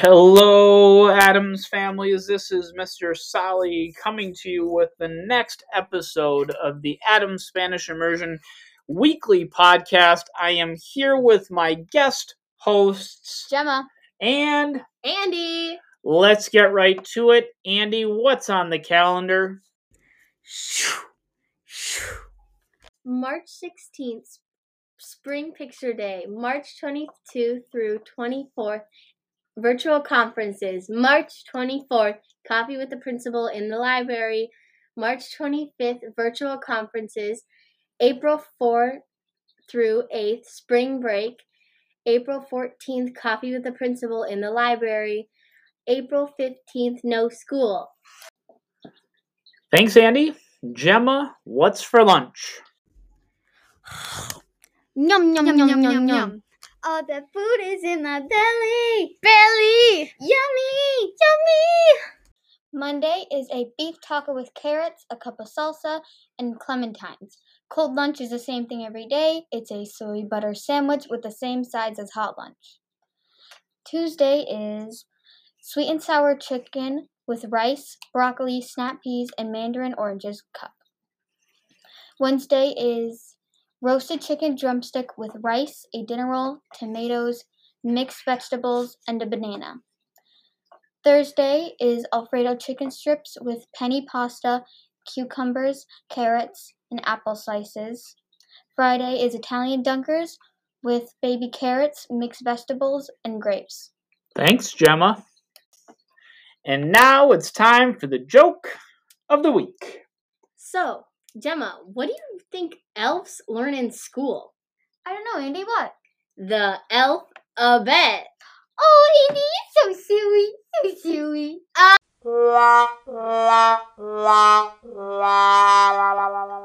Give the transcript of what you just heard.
Hello, Adams families. This is Mr. Solly coming to you with the next episode of the Adams Spanish Immersion weekly podcast. I am here with my guest hosts, Gemma. and Andy. let's get right to it. Andy, what's on the calendar? March 16th, Spring Picture Day. March 22 through 24th, virtual conferences. March 24th, coffee with the principal in the library. March 25th, virtual conferences. April 4th through 8th, spring break. April 14th, coffee with the principal in the library. April 15th, no school. Thanks, Andy. Gemma, what's for lunch? Yum yum yum yum yum yum. All the food is in my belly. Belly. Yummy. Yummy. Monday is a beef taco with carrots, a cup of salsa, and clementines. Cold lunch is the same thing every day. It's a soy butter sandwich with the same sides as hot lunch. Tuesday is sweet and sour chicken with rice, broccoli, snap peas, and mandarin oranges cup. Wednesday is roasted chicken drumstick with rice, a dinner roll, tomatoes, mixed vegetables, and a banana. Thursday is Alfredo chicken strips with penne pasta, cucumbers, carrots, and apple slices. Friday is Italian dunkers with baby carrots, mixed vegetables, and grapes. Thanks, Gemma. And now it's time for the joke of the week. So, Gemma, what do you think elves learn in school? I don't know, Andy, what? The elf alphabet. Oh, Andy, you're so silly. So silly. La la la la la la la la